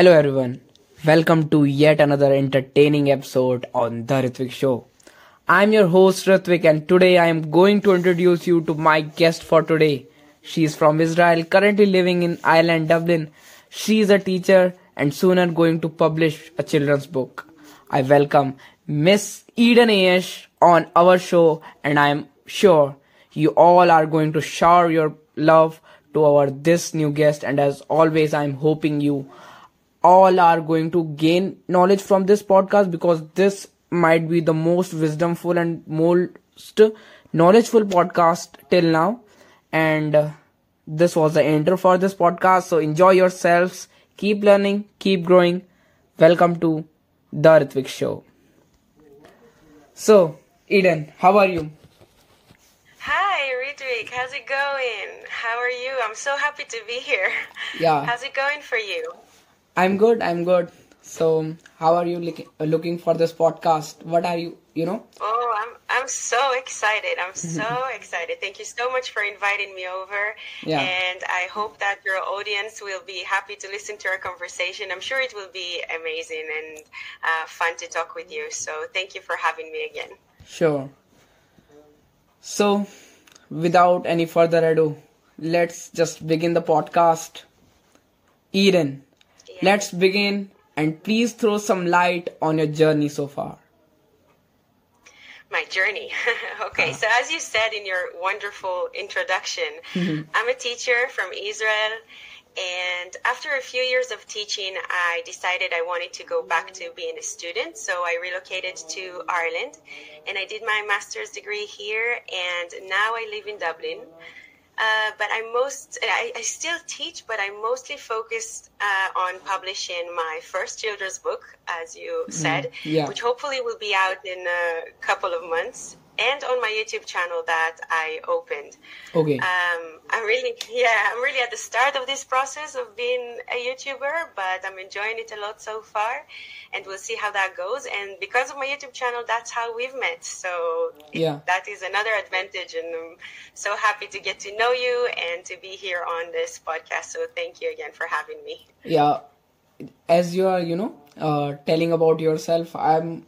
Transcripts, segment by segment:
Hello everyone. Welcome to yet another entertaining episode on The Ritwik Show. I'm your host Ritwik and today I am going to introduce you to my guest for today. She is from Israel, currently living in Ireland, Dublin. She is a teacher and sooner going to publish a children's book. I welcome Miss Eden Ayash on our show and I am sure you all are going to shower your love to our this new guest and as always I'm hoping you all are going to gain knowledge from this podcast because this might be the most wisdomful and most knowledgeful podcast till now and uh, this was the intro for this podcast so enjoy yourselves keep learning keep growing welcome to the Ritwik show so eden how are you Hi, Ritwik. How's it going? How are you? I'm so happy to be here. Yeah. How's it going for you? I'm good i'm good so how are you looking, looking for this podcast what are you you know Oh, I'm I'm so excited. I'm so excited. Thank you so much for inviting me over. Yeah. And I hope that your audience will be happy to listen to our conversation. I'm sure it will be amazing and uh, fun to talk with you. So thank you for having me again. Sure. So, without any further ado, let's just begin the podcast. Eden. Let's begin and please throw some light on your journey so far. My journey. okay, uh-huh. so as you said in your wonderful introduction, mm-hmm. I'm a teacher from Israel. And after a few years of teaching, I decided I wanted to go back to being a student. So I relocated to Ireland and I did my master's degree here. And now I live in Dublin. Uh, but I'm most, I, I still teach, but I'm mostly focused uh, on publishing my first children's book, as you said, yeah. which hopefully will be out in a couple of months, and on my YouTube channel that I opened. Okay. Um, I'm really, yeah, I'm really at the start of this process of being a YouTuber, but I'm enjoying it a lot so far, and we'll see how that goes. And because of my YouTube channel, that's how we've met. So Yeah. that is another advantage, and I'm so happy to get to know you and to be here on this podcast. So thank you again for having me. yeah. As you are, you know, uh, telling about yourself, I'm.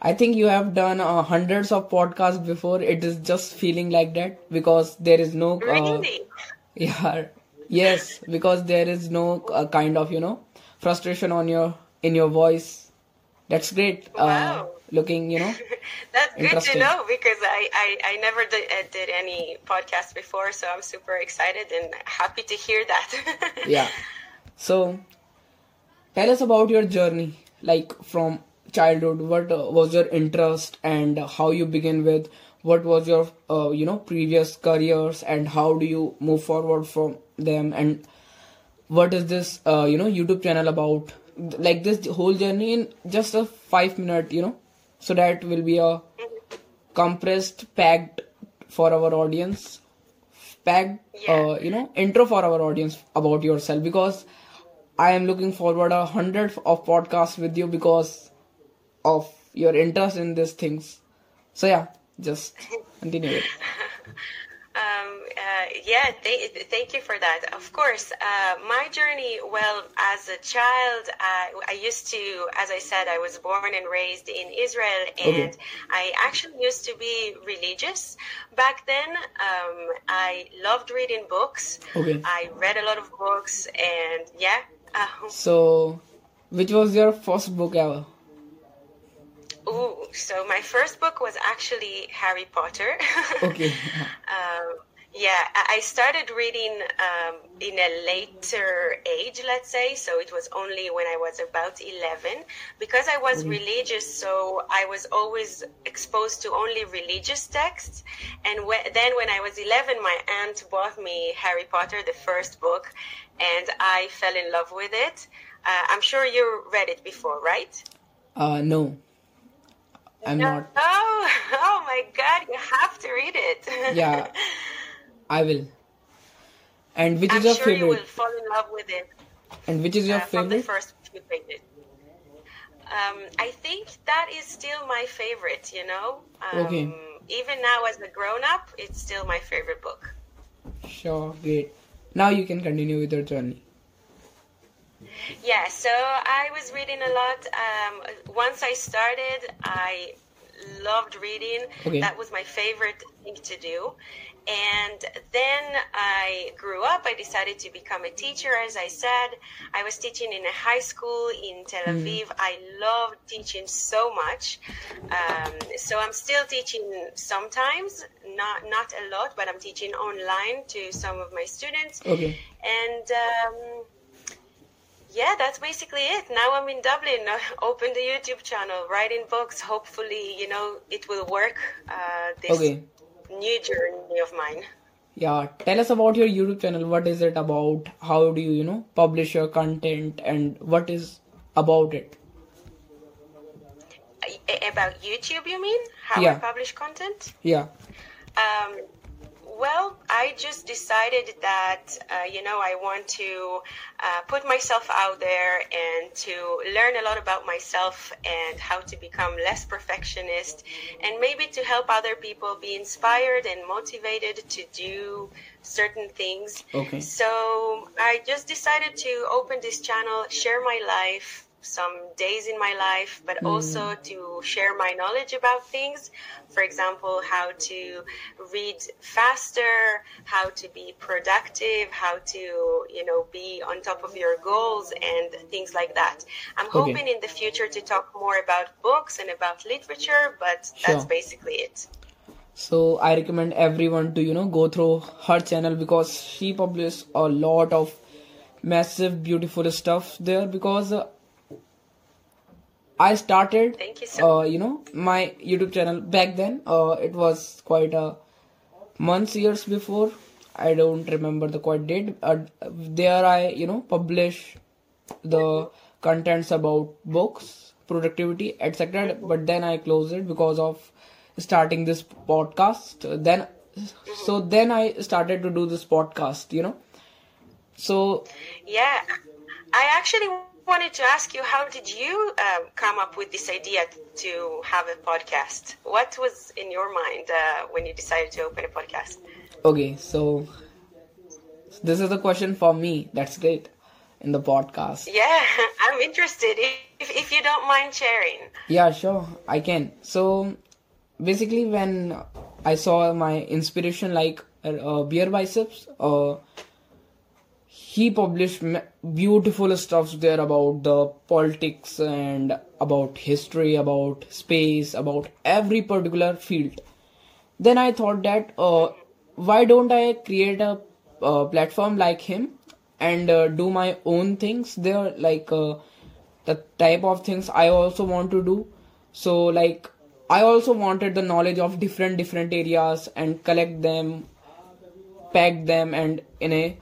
I think you have done uh, hundreds of podcasts before. It is just feeling like that because there is no. Uh, Really? yeah yes because there is no uh, kind of you know frustration on your in your voice that's great uh, Wow. looking you know That's good to know because I, I, I never did, uh, did any podcast before, so I'm super excited and happy to hear that. yeah so tell us about your journey like from childhood what uh, was your interest and how you begin with what was your uh, you know previous careers and how do you move forward from them and what is this uh, you know youtube channel about like this whole journey in just a 5 minute you know so that will be a compressed packed for our audience packed Yeah. uh, you know intro for our audience about yourself because i am looking forward a hundred of podcasts with you because of your interest in these things so yeah just continue it Um, uh, yeah, th- thank you for that. Of course, uh, my journey, well, as a child, uh, I used to, as I said, I was born and raised in Israel, and I actually used to be religious back then. Um, I loved reading books. Okay. I read a lot of books, and yeah. Uh, so which was your first book ever ooh, so my first book was actually Harry Potter. okay Um, yeah, I started reading um, in a later age, let's say. So it was only when I was about 11. Because I was religious, so I was always exposed to only religious texts. And whe- then when I was 11, my aunt bought me Harry Potter, the first book, and I fell in love with it. Uh, I'm sure you read it before, right? uh no i'm not Oh, oh my God, you have to read it. yeah i will and which I'm is your sure you will favorite fall in love with it. and which is your uh, from the first few pages. Um, I think that is still my favorite, you know? Um, Okay. Even now, as a grown up, it's still my favorite book. sure great now you can continue with your journey Yeah, so I was reading a lot. Um, once I started, I loved reading. Okay. That was my favorite thing to do. And then I grew up. I decided to become a teacher, as I said. I was teaching in a high school in Tel Aviv. I loved teaching so much. Um, so I'm still teaching sometimes, not not a lot, but I'm teaching online to some of my students. Okay. And um, yeah, that's basically it. Now I'm in Dublin. Open the YouTube channel, writing books. Hopefully, you know, it will work. Uh, this Okay. new journey of mine. Yeah, tell us about your YouTube channel. What is it about? How do you, you know, publish your content and what is about it? About YouTube, you mean? How I Yeah. publish content? Yeah. Um, well, I just decided that, uh, you know, I want to uh, put myself out there and to learn a lot about myself and how to become less perfectionist and maybe to help other people be inspired and motivated to do certain things. Okay. So I just decided to open this channel, share my life, some days in my life, but also to share my knowledge about things. For example, how to read faster, how to be productive, how to, you know, be on top of your goals and things like that. I'm Okay. hoping in the future to talk more about books and about literature, but that's basically it. So I recommend everyone to, you know, go through her channel because she publishes a lot of massive, beautiful stuff there because uh, I started Thank you so uh, you know my youtube channel back then. Uh, it was quite a months years before. I don't remember the quite date uh, there i you know publish the contents about books productivity etc but then i closed it because of starting this podcast. Then so then i started to do this podcast you know. So Yeah, I actually wanted to ask you, how did you um, come up with this idea to have a podcast? What was in your mind uh, when you decided to open a podcast? Okay, so this is a question for me. That's great in the podcast. Yeah, I'm interested if, if you don't mind sharing. Yeah, sure, I can. So basically, when I saw my inspiration like uh, Beer Biceps, uh, he published beautiful stuff there about the politics and about history, about space, about every particular field. Then I thought that uh, why don't I create a uh, platform like him and uh, do my own things there, like uh, the type of things I also want to do. So like I also wanted the knowledge of different different areas and collect them, pack them, and in a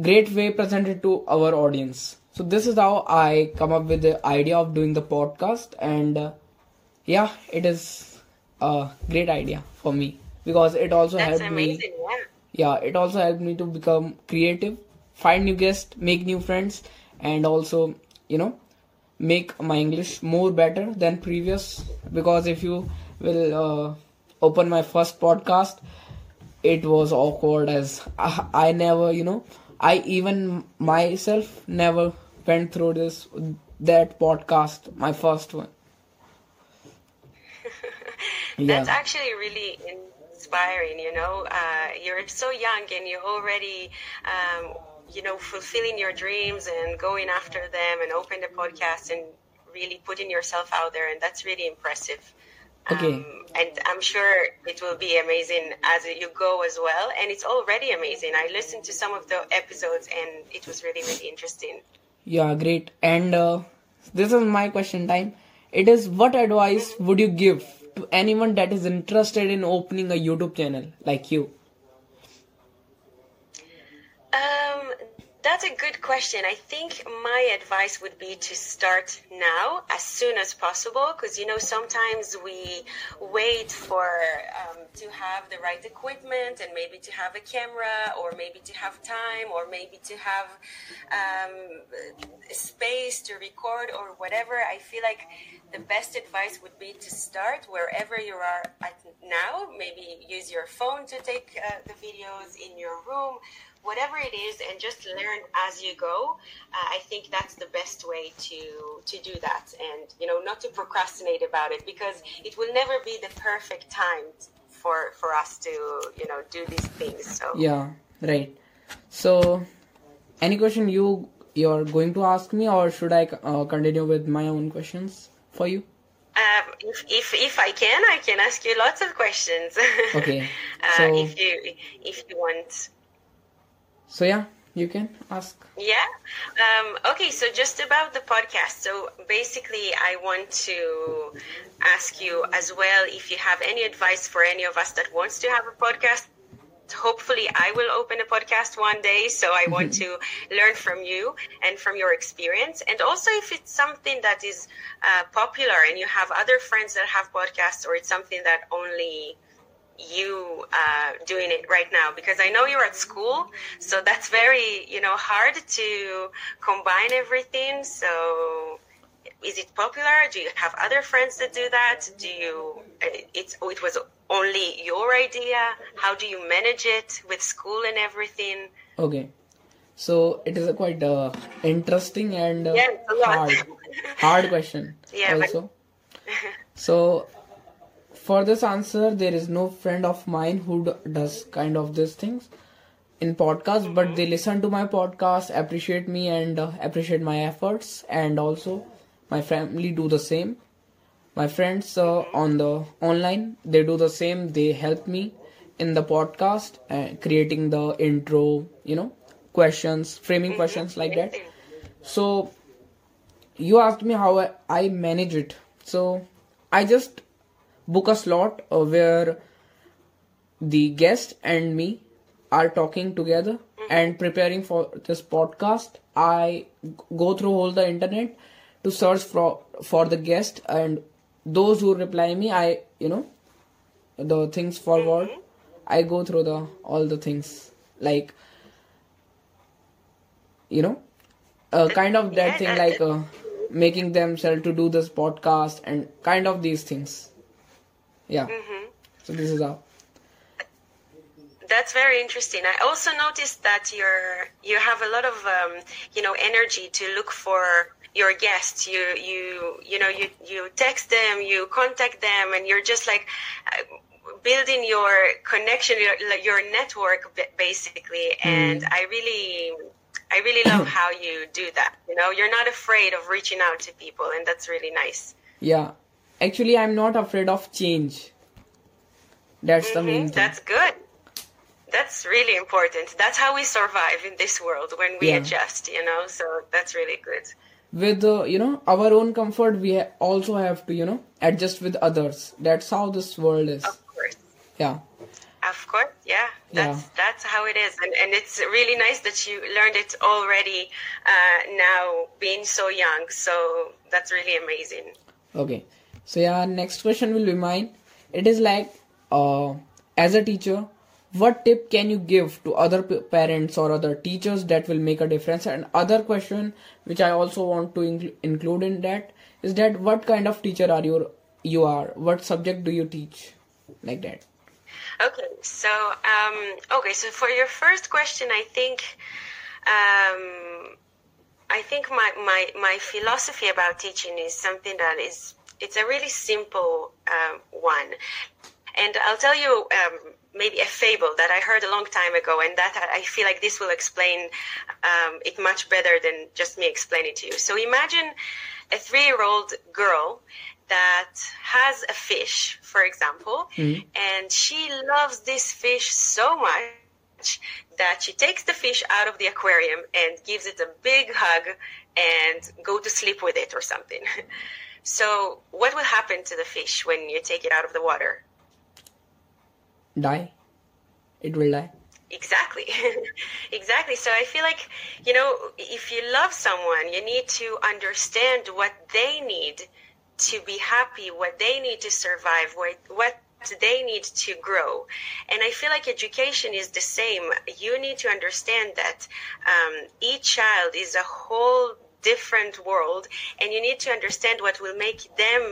great way presented to our audience. So this is how I come up with the idea of doing the podcast, and uh, yeah, it is a great idea for me because it also That's helped me amazing. Yeah. yeah it also helped me to become creative find new guests make new friends and also you know make my english more better than previous because if you will uh, open my first podcast it was awkward as I, I never you know i even myself never went through this that podcast my first one That's Yeah. actually really inspiring. You know, uh, you're so young and you're already, um, you know, fulfilling your dreams and going after them and open the podcast and really putting yourself out there, and that's really impressive. Okay. Um, and I'm sure it will be amazing as you go as well. And it's already amazing. I listened to some of the episodes and it was really, really interesting. Yeah, great. And uh, this is my question time. It is what advice would you give to anyone that is interested in opening a YouTube channel like you? Um, that's a good question. I think my advice would be to start now, as soon as possible, because you know sometimes we wait for um, to have the right equipment and maybe to have a camera, or maybe to have time, or maybe to have um, space to record, or whatever. I feel like the best advice would be to start wherever you are at now. Maybe use your phone to take uh, the videos in your room, whatever it is, and just learn as you go. Uh, I think that's the best way to to do that, and you know, not to procrastinate about it because it will never be the perfect time for for us to you know do these things. So Yeah, right. So, any question you you're going to ask me, or should I uh, continue with my own questions for you? Um, if, if if I can, I can ask you lots of questions. Okay, uh, so- if you if you want. So yeah, you can ask. Yeah. Um, okay. So just about the podcast. So basically, I want to ask you as well if you have any advice for any of us that wants to have a podcast. Hopefully, I will open a podcast one day. So I want to learn from you and from your experience. And also, if it's something that is uh, popular and you have other friends that have podcasts, or it's something that only you uh, doing it right now because I know you're at school, so that's very you know hard to combine everything. So, is it popular? Do you have other friends that do that? Do you? It's it was only your idea. How do you manage it with school and everything? Okay, so it is a quite uh, interesting and uh, Yeah, it's a lot. hard hard question. Yeah, but- also. So, for this answer, there is no friend of mine who does kind of these things in podcast, but they listen to my podcast, appreciate me, and uh, appreciate my efforts, and also my family do the same. My friends uh, on the online, they do the same. They help me in the podcast, uh, creating the intro, you know, questions, framing questions like that. So you asked me how I, I manage it. So I just book a slot uh, where the guest and me are talking together and preparing for this podcast. i go through all the internet to search for for the guest and those who reply me. I you know the things forward. I go through the all the things like you know uh, kind of that thing like uh, making themselves to do this podcast and kind of these things yeah so this is how That's very interesting. I also noticed that you're you have a lot of um, you know energy to look for your guests. You you you know you you text them, you contact them, and you're just like uh, building your connection, your, your network ba- basically. And I really I really love how you do that. You know, you're not afraid of reaching out to people, and that's really nice. yeah actually i'm not afraid of change that's the main Mhm, thing That's good. That's really important. That's how we survive in this world when we Yeah. adjust, you know. So that's really good. with uh, you know our own comfort we ha- also have to you know adjust with others that's how this world is Of course. yeah Of course, yeah. That's that's how it is, and and it's really nice that you learned it already. Uh, now being so young, so that's really amazing. Okay. So yeah, next question will be mine. It is like, uh, as a teacher, what tip can you give to other parents or other teachers that will make a difference? And other question, which I also want to incl- include in that, is that what kind of teacher are you? You are. What subject do you teach? Like that. Okay, so um, okay, so for your first question, I think um, I think my, my my philosophy about teaching is something that is it's a really simple um, one, and I'll tell you um, maybe a fable that I heard a long time ago, and that I feel like this will explain um, it much better than just me explaining it to you. So imagine a three-year-old girl that has a fish, for example, and she loves this fish so much that she takes the fish out of the aquarium and gives it a big hug and go to sleep with it or something. So, what will happen to the fish when you take it out of the water? Die. It will die. Exactly. exactly. So I feel like, you know, if you love someone, you need to understand what they need to be happy, what they need to survive, what, what they need to grow. And I feel like education is the same. You need to understand that um, each child is a whole different world and you need to understand what will make them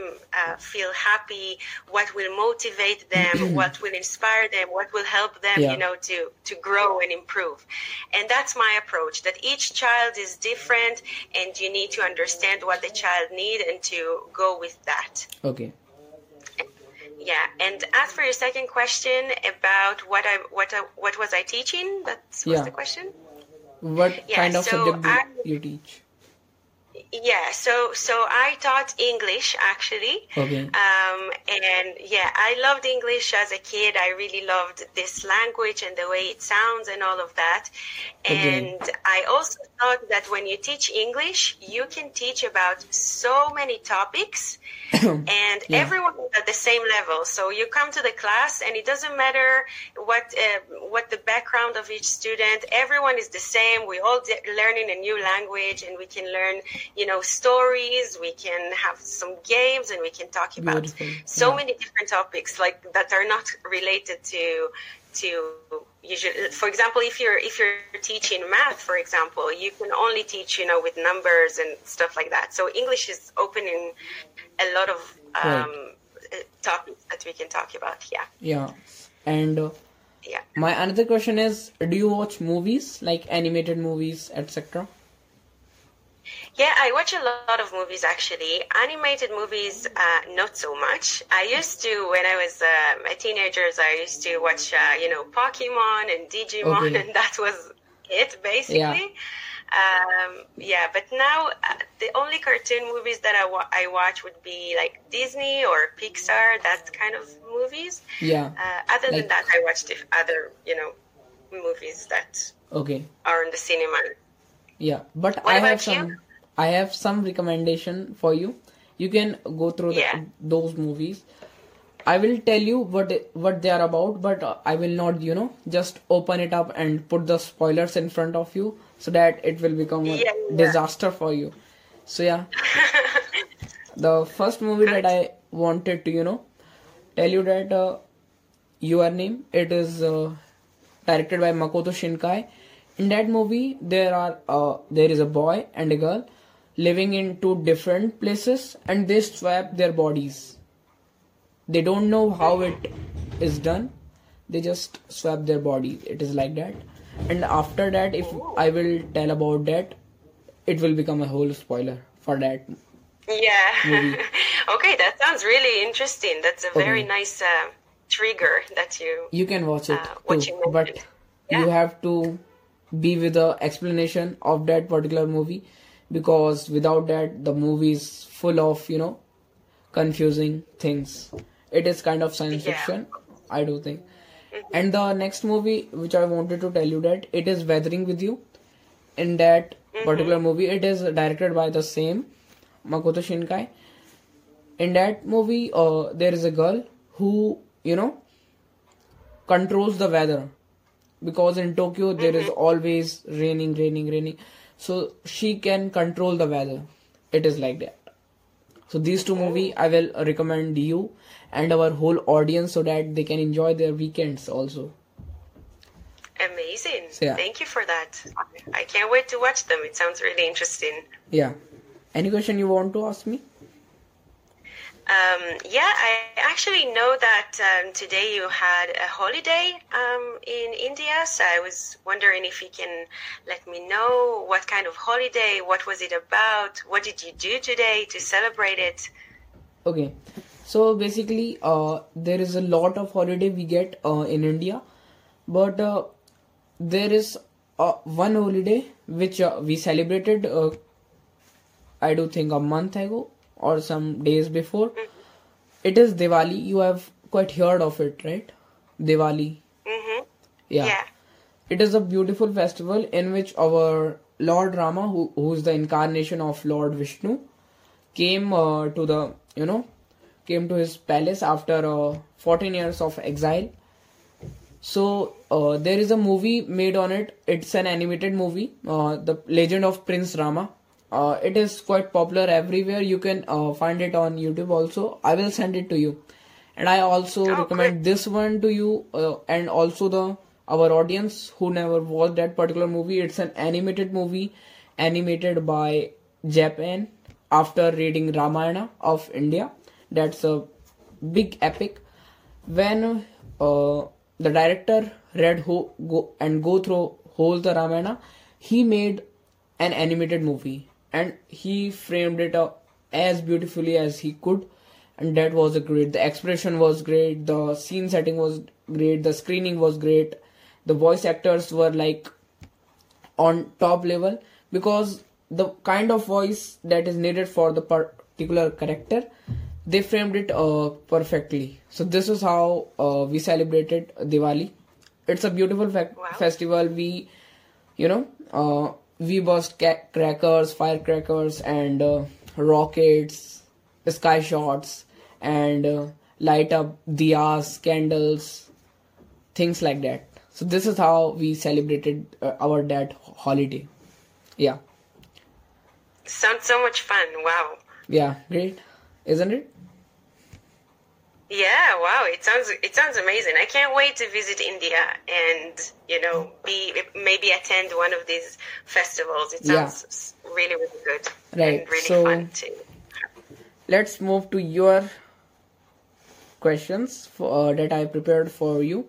uh, feel happy what will motivate them what will inspire them what will help them Yeah. you know to to grow and improve and that's my approach that each child is different and you need to understand what the child need and to go with that Okay. yeah and as for your second question about what i what I, what was i teaching that was Yeah. the question What Yeah, kind of so subject do I- you teach? Yeah so so i taught english actually Okay. um, and yeah i loved english as a kid i really loved this language and the way it sounds and all of that Okay. and i also thought that when you teach english you can teach about so many topics and Yeah. everyone is at the same level so you come to the class and it doesn't matter what uh, what the background of each student everyone is the same we all de- learning a new language and we can learn you know stories we can have some games and we can talk about Beautiful. so Yeah. many different topics like that are not related to to usually for example if you're if you're teaching math for example you can only teach you know with numbers and stuff like that so english is opening a lot of um, uh, topics that we can talk about yeah Yeah. And uh, yeah my another question is, do you watch movies like animated movies, etc.? Yeah, I watch a lot of movies actually. Animated movies, uh, not so much. I used to, when I was um, a teenager, I used to watch, uh, you know, Pokemon and Digimon, Okay. and that was it basically. Um, yeah, but now uh, the only cartoon movies that I, wa- I watch would be like Disney or Pixar, that kind of movies. Yeah. Uh, other than that, I watch diff- other, you know, movies that Okay. are in the cinema. Yeah. But What I have you? some. I have some recommendation for you. You can go through the, those movies. I will tell you what what they are about, but uh, I will not, you know, just open it up and put the spoilers in front of you so that it will become a Yeah, yeah. disaster for you. So yeah, the first movie that I wanted to, you know, tell you that uh, your name it is uh, directed by Makoto Shinkai. In that movie, there are uh, there is a boy and a girl living in two different places, and they swap their bodies. They don't know how it is done. They just swap their body. It is like that. And after that, if I will tell about that, it will become a whole spoiler for that. Yeah. Movie. okay, that sounds really interesting. That's a very Okay. nice uh, trigger that you. You can watch it Uh, too, but mentioned. you have to be with the explanation of that particular movie because without that, the movie is full of you know confusing things. It is kind of science Yeah. fiction, I do think. And the next movie, which I wanted to tell you that it is Weathering with You. In that particular movie, it is directed by the same Makoto Shinkai. In that movie, uh, there is a girl who you know controls the weather because in Tokyo there is mm-hmm. always raining, raining, raining. So she can control the weather. It is like that. So these two movie I will recommend you and our whole audience so that they can enjoy their weekends also. Amazing. So, yeah. Thank you for that. I can't wait to watch them. It sounds really interesting. Yeah. Any question you want to ask me? Um, yeah, I actually know that um, today you had a holiday um, in India, so I was wondering if you can let me know what kind of holiday, what was it about, what did you do today to celebrate it? Okay. So basically, uh, there is a lot of holiday we get uh, in India, but uh, there is uh, one holiday which uh, we celebrated. Uh, I do think a month ago or some days before. It is Diwali. You have quite heard of it, right? Diwali. Mm-hmm. Yeah. Yeah. It is a beautiful festival in which our Lord Rama, who who is the incarnation of Lord Vishnu, came uh, to the you know came to his palace after uh, 14 years of exile. So uh, there is a movie made on it. It's an animated movie, uh, The Legend of Prince Rama. Uh, it is quite popular everywhere. You can uh, find it on YouTube also. I will send it to you, and I also Oh, recommend this one to you uh, and also the our audience who never watched that particular movie. It's an animated movie, animated by Japan after reading Ramayana of India. That's a big epic. When uh, the director read ho- go and go through whole the Ramayana, he made an animated movie and he framed it up as beautifully as he could. And that was a great the expression was great the scene setting was great the screening was great. The voice actors were like on top level because the kind of voice that is needed for the particular character they framed it uh, perfectly. So this is how uh, we celebrated diwali. It's a beautiful fe- Wow. festival. We you know uh, we burst ca- crackers firecrackers and uh, rockets sky shots and uh, light up diyas candles things like that. So this is how we celebrated uh, our that holiday. Yeah. Sounds so much fun. Wow. yeah great. Isn't it Yeah, wow. It sounds it sounds amazing. I can't wait to visit India and, you know, be maybe attend one of these festivals. It sounds s- really really good. Right, And really so- fun too. let's move to your questions for, uh, that i prepared for you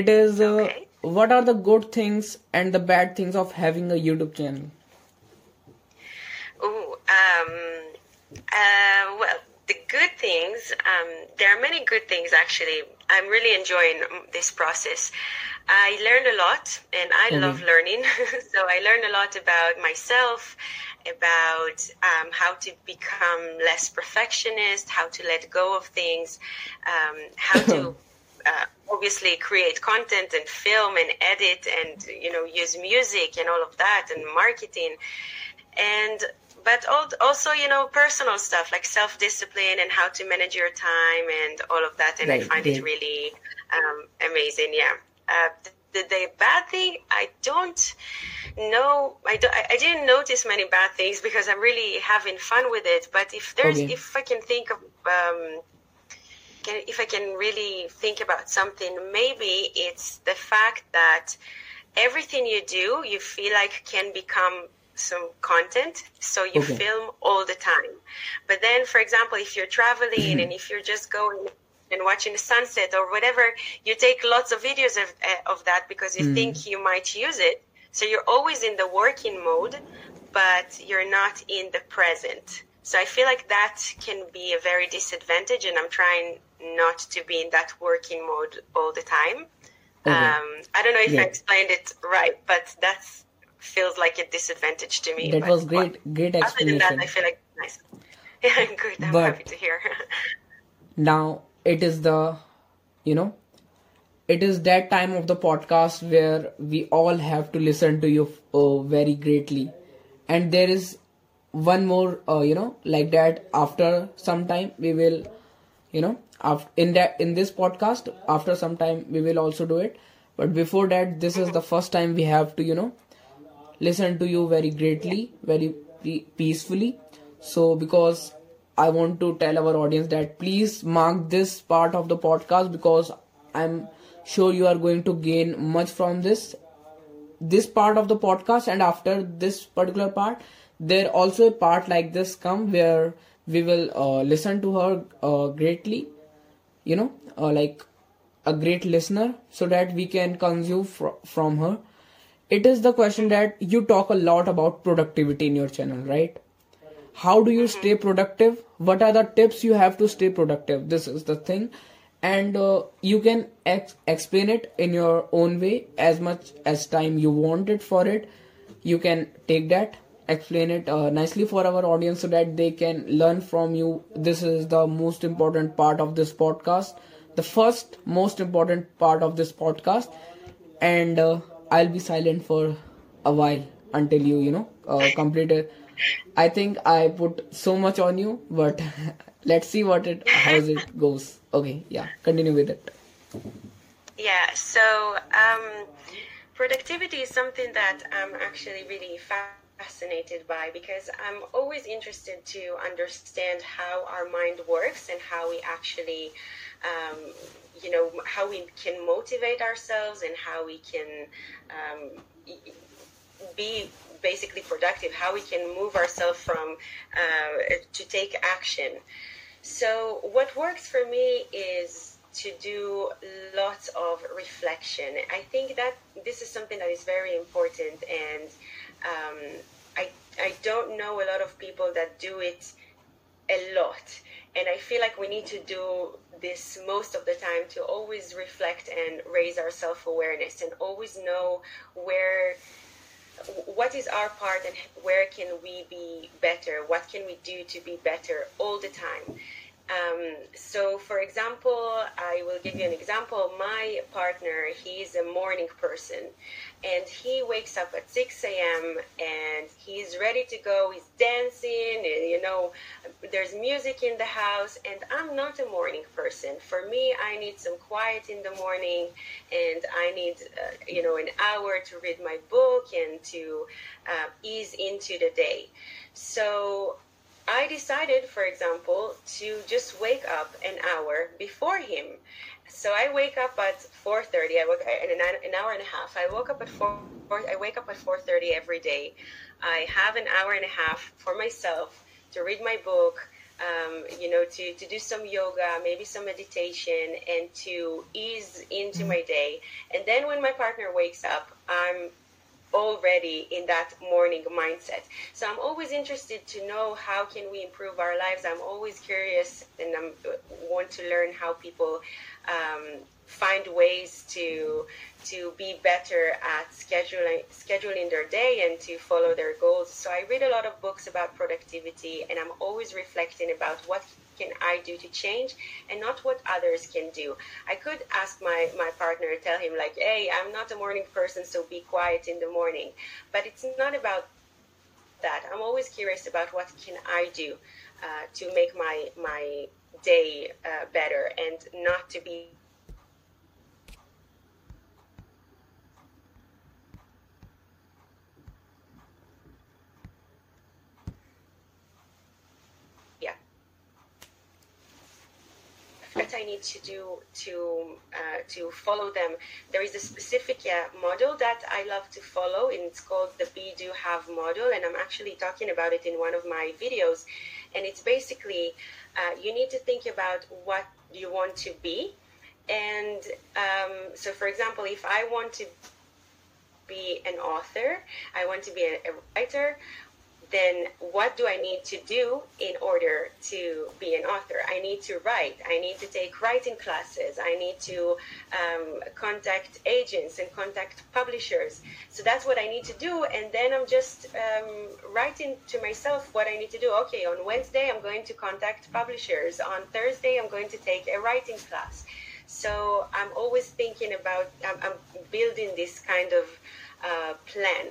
it is uh, Okay. what are the good things and the bad things of having a youtube channel Ooh, um, uh, well, the good things, um, there are many good things actually. I'm really enjoying this process. I learned a lot and I love learning. so I learned a lot about myself, about um, how to become less perfectionist, how to let go of things, um, how to uh, obviously create content and film and edit and you know use music and all of that and marketing and but also you know personal stuff like self-discipline and how to manage your time and all of that and i find right. it really um, amazing yeah uh, the, the bad thing i don't know I, don't, I I didn't notice many bad things because i'm really having fun with it but if there's Okay. if i can think of um, can, if I can really think about something, maybe it's the fact that everything you do, you feel like can become some content. So you Okay. film all the time. But then, for example, if you're traveling and if you're just going and watching the sunset or whatever, you take lots of videos of, uh, of that because you think you might use it. So you're always in the working mode, but you're not in the present. So I feel like that can be a very disadvantage, and I'm trying not to be in that working mode all the time. Okay. Um, I don't know if Yeah. I explained it right, but that feels like a disadvantage to me. that was great great Other than that, I feel like nice. Yeah, good. I'm But- happy to hear. now it is the you know it is that time of the podcast where we all have to listen to you uh, very greatly and there is one more uh, you know like that after some time we will you know after in that in this podcast after some time we will also do it but before that this is the first time we have to you know listen to you very greatly very peacefully. So because i want to tell our audience that please mark this part of the podcast because i'm sure you are going to gain much from this this part of the podcast and after this particular part there also a part like this come where we will uh, listen to her uh, greatly you know uh, like a great listener so that we can consume fr- from her it is the question that you talk a lot about productivity in your channel right? How do you stay productive? What are the tips you have to stay productive? This is the thing. And uh, you can ex- explain it in your own way as much as time you want it for it. You can take that explain it uh, nicely for our audience so that they can learn from you. This is the most important part of this podcast. The first most important part of this podcast. And uh, i'll be silent for a while until you you know uh, complete it. I think i put so much on you but let's see what it how it goes. Okay yeah continue with it. Yeah, so um, productivity is something that I'm actually really fascinated by because I'm always interested to understand how our mind works and how we actually, um, you know, how we can motivate ourselves and how we can um, be basically productive, how we can move ourselves from uh, to take action. So what works for me is to do lots of reflection. I think that this is something that is very important, and um, I I don't know a lot of people that do it a lot. And I feel like we need to do this most of the time to always reflect and raise our self awareness and always know where what is our part and where can we be better? What can we do to be better all the time? Um, so, for example, I will give you an example. My partner, he's a morning person, and he wakes up at 6 a.m. and he's ready to go. He's dancing, and, you know, there's music in the house. And I'm not a morning person. For me, I need some quiet in the morning, and I need, uh, you know, an hour to read my book and to uh, ease into the day. So I decided, for example, to just wake up an hour before him. So I wake up at 4:30. I work in an hour and a half. I woke up at 4. I wake up at 4:30 every day. I have an hour and a half for myself to read my book. Um, you know, to, to do some yoga, maybe some meditation, and to ease into my day. And then when my partner wakes up, I'm already in that morning mindset. So i'm always interested to know how can we improve our lives. I'm always curious and i want to learn how people um, find ways to to be better at scheduling scheduling their day and to follow their goals. So i read a lot of books about productivity and i'm always reflecting about what can I do to change and not what others can do. I could ask my, my partner, tell him like, hey, I'm not a morning person, so be quiet in the morning. But it's not about that. I'm always curious about what can I do uh, to make my my day uh, better and not to be what I need to do to uh, to follow them. There is a specific uh, model that I love to follow, and it's called the Be Do Have model. And I'm actually talking about it in one of my videos. And it's basically uh, you need to think about what you want to be. And um, so, for example, if I want to be an author, I want to be a, a writer, then what do I need to do in order to be an author? I need to write. I need to take writing classes. I need to um, contact agents and contact publishers. So that's what I need to do. And then I'm just um, writing to myself what I need to do. Okay, on Wednesday, I'm going to contact publishers. On Thursday, I'm going to take a writing class. So I'm always thinking about, I'm, I'm building this kind of uh, plan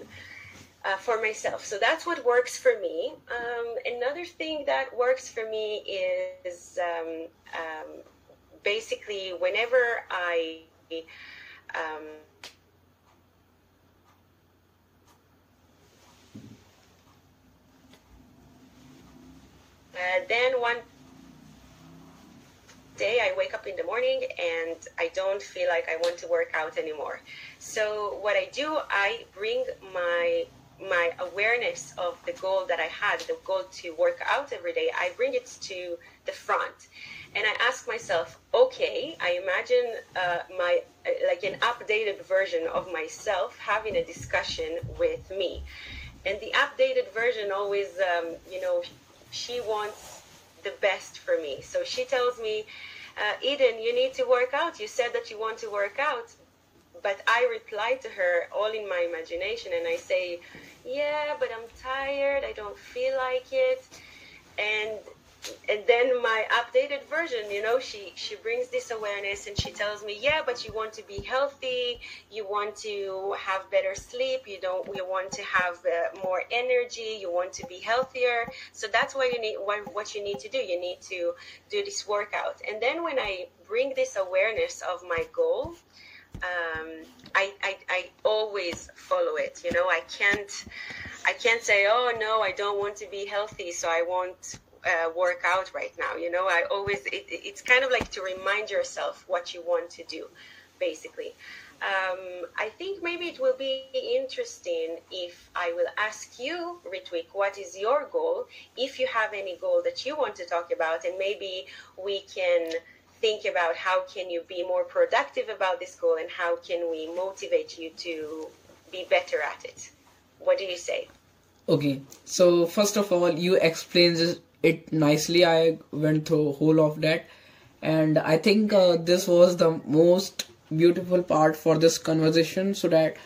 uh, for myself. So that's what works for me. Um, another thing that works for me is um, um, basically whenever I um, uh, then one day I wake up in the morning and I don't feel like I want to work out anymore. So what I do, I bring my my awareness of the goal that I had, the goal to work out every day, I bring it to the front. And I ask myself, okay, I imagine uh, my uh, like an updated version of myself having a discussion with me. And the updated version always, um, you know, she wants the best for me. So she tells me, uh, Eden, you need to work out. You said that you want to work out, but I reply to her all in my imagination and I say, Yeah, but I'm tired, I don't feel like it. And and then my updated version, you know, she she brings this awareness and she tells me, Yeah, but you want to be healthy, you want to have better sleep, you don't you want to have uh, more energy, you want to be healthier. So that's what you need what you need to do. You need to do this workout. And then when I bring this awareness of my goal, um, I, I, I always follow it. You know, I can't I can't say, oh no, I don't want to be healthy, so I won't uh, work out right now. You know, I always it, it's kind of like to remind yourself what you want to do. basically. Um, I think maybe it will be interesting if I will ask you, Ritwik, what is your goal? If you have any goal that you want to talk about, and maybe we can think about how can you be more productive about this goal and how can we motivate you to be better at it. What do you say? Okay, so first of all, you explained it nicely. I went through whole of that, and I think uh, this was the most beautiful part for this conversation, so that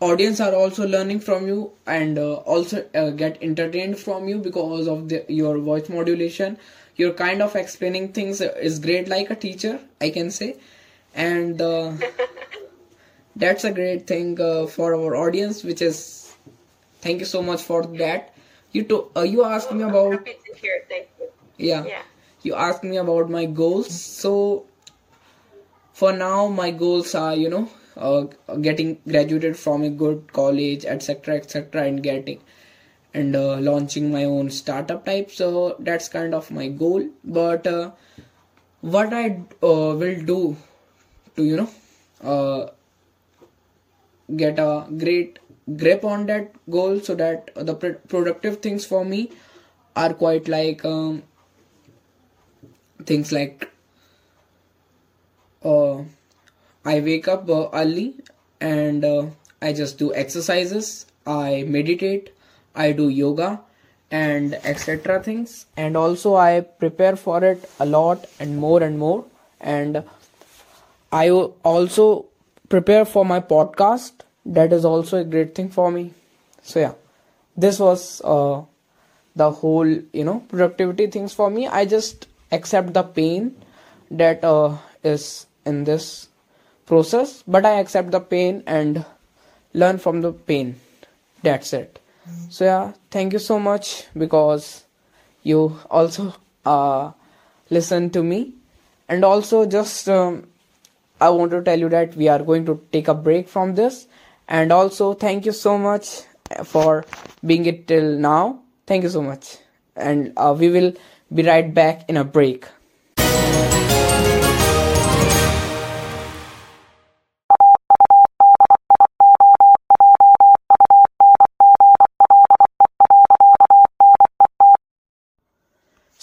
audience are also learning from you and uh, also uh, get entertained from you because of the, your voice modulation. Your kind of explaining things is great, like a teacher, I can say, and uh, that's a great thing uh, for our audience, which is Thank you so much for that. You to, uh, you asked me about. Happy to hear. Thank you. Yeah. Yeah. You asked me about my goals. So for now, my goals are you know uh, getting graduated from a good college, etc., etc., and getting and uh, launching my own startup type. So that's kind of my goal. But uh, what I uh, will do to you know uh, get a great grip on that goal so that the pr- productive things for me are quite like um, things like uh, I wake up uh, early and I just do exercises, I meditate, I do yoga and etc things. And also I prepare for it a lot and more and more. And I also prepare for my podcast. That is also a great thing for me. So yeah. This was uh, the whole you know productivity things for me. I just accept the pain that uh, is in this process. But i accept the pain and learn from the pain. That's it so yeah thank you so much because you also uh, listen to me. And also just um, i want to tell you that we are going to take a break from this. And also thank you so much for being it till now. Thank you so much. And uh, we will be right back in a break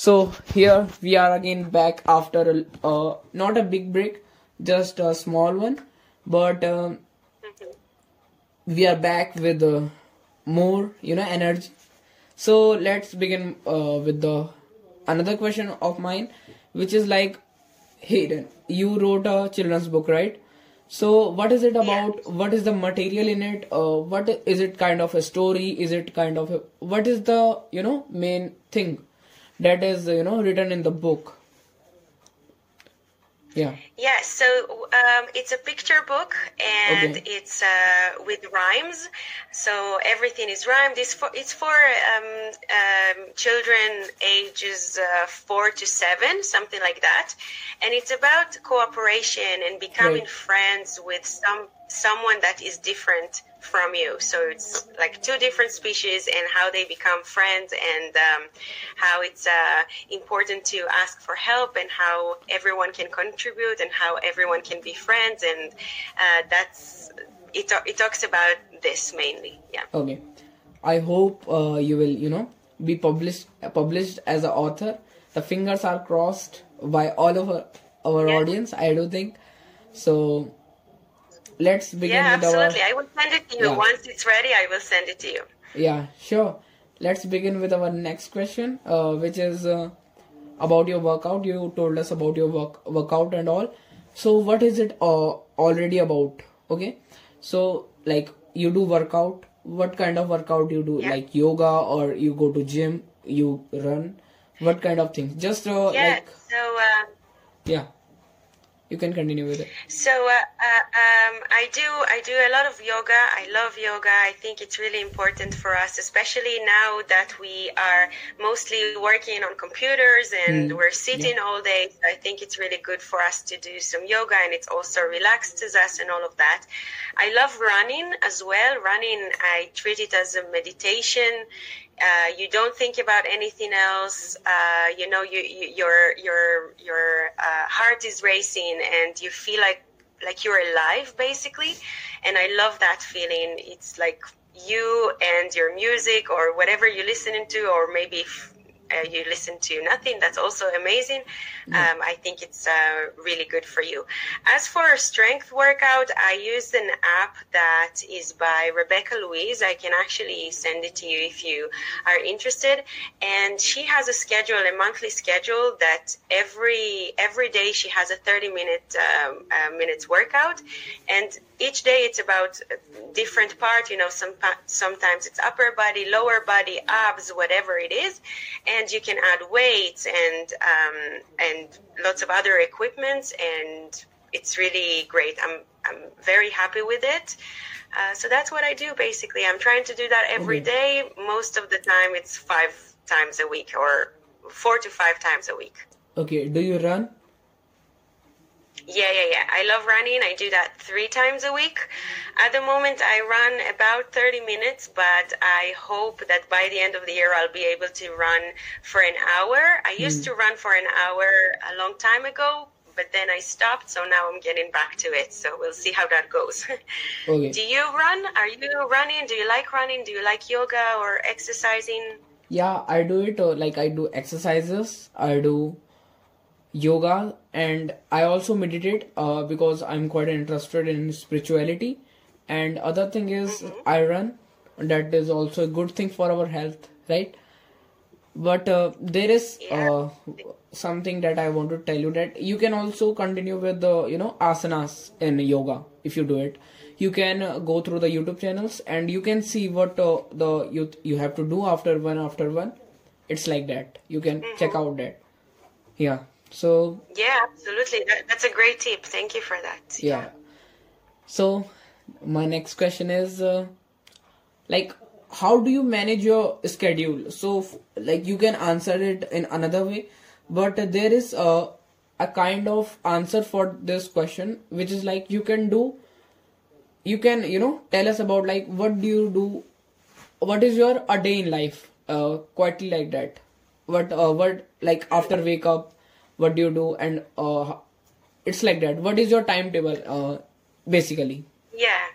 so here we are again back after a, uh, not a big break just a small one. But um, we are back with uh, more you know energy. So let's begin uh, with the another question of mine which is like hayden you wrote a children's book right? So what is it about? Yeah. what is the material in it? Uh, what is it kind of a story? Is it kind of a, what is the you know main thing that is you know written in the book yeah. yeah So um, it's a picture book, and okay. it's uh, with rhymes. So everything is rhymed. It's for it's for um, um, children ages uh, four to seven, something like that, and it's about cooperation and becoming right. friends with some someone that is different from you. So it's like two different species and how they become friends and um, how it's uh, important to ask for help and how everyone can contribute and how everyone can be friends. And uh, that's it, it talks about this mainly. Yeah. Okay. I hope uh, you will, you know, be published published as an author. The fingers are crossed by all of our, our yes. audience. I do think so let's begin yeah, with absolutely. our. I will send it to you. Yeah. Once it's ready, I will send it to you. Yeah, sure. Let's begin with our next question, uh, which is uh, about your workout. You told us about your work workout and all. So, what is it uh, already about? Okay, so like you do workout. What kind of workout you do? Yeah. Like yoga or you go to gym? You run? What kind of things? Just uh, yeah. like So. Uh, yeah you can continue with it. So uh, uh, um, i do i do a lot of yoga. I love yoga. I think it's really important for us especially now that we are mostly working on computers and mm. we're sitting yeah. all day. I think it's really good for us to do some yoga and it also relaxes us and all of that. I love running as well. Running i treat it as a meditation. Uh, you don't think about anything else. Uh, you know, you, you, your your your uh, heart is racing, and you feel like like you're alive basically. And i love that feeling. It's like you and your music or whatever you're listening to or maybe if, uh, you listen to nothing. That's also amazing. Um, i think it's uh, really good for you. As for a strength workout i use an app that is by rebecca louise. I can actually send it to you if you are interested. And she has a schedule a monthly schedule that every every day she has a 30 minute um, uh, minutes workout. And each day it's about a different part you know some sometimes it's upper body lower body abs whatever it is and you can add weights and um, and lots of other equipments and it's really great. I'm i'm very happy with it. Uh, so that's what i do basically. I'm trying to do that every day. most of the time it's five times a week or four to five times a week. Okay, do you run? Yeah, yeah, yeah. I love running. I do that three times a week. At the moment, I run about 30 minutes, but I hope that by the end of the year, I'll be able to run for an hour. I used to run for an hour a long time ago, but then I stopped, so now I'm getting back to it. So we'll see how that goes. Okay. do you run? Are you running? Do you like running? Do you like yoga or exercising? Yeah, I do it. Uh, like I do exercises. I do yoga, and I also meditate. Uh, because I'm quite interested in spirituality. And other thing is I run. That is also a good thing for our health, right? But uh, there is uh, something that I want to tell you that you can also continue with the you know asanas in yoga if you do it. You can uh, go through the YouTube channels and you can see what uh, the you you have to do after one after one. It's like that. You can check out that. Yeah. So Yeah, absolutely. That, that's a great tip. Thank you for that. yeah. So my next question is uh, like how do you manage your schedule so like you can answer it in another way but there is a, a kind of answer for this question which is like you can do you can you know tell us about like what do you do what is your a day in life uh quietly like that what uh, what like after wake up what do you do? And uh it's like that. What is your timetable uh basically? Yeah.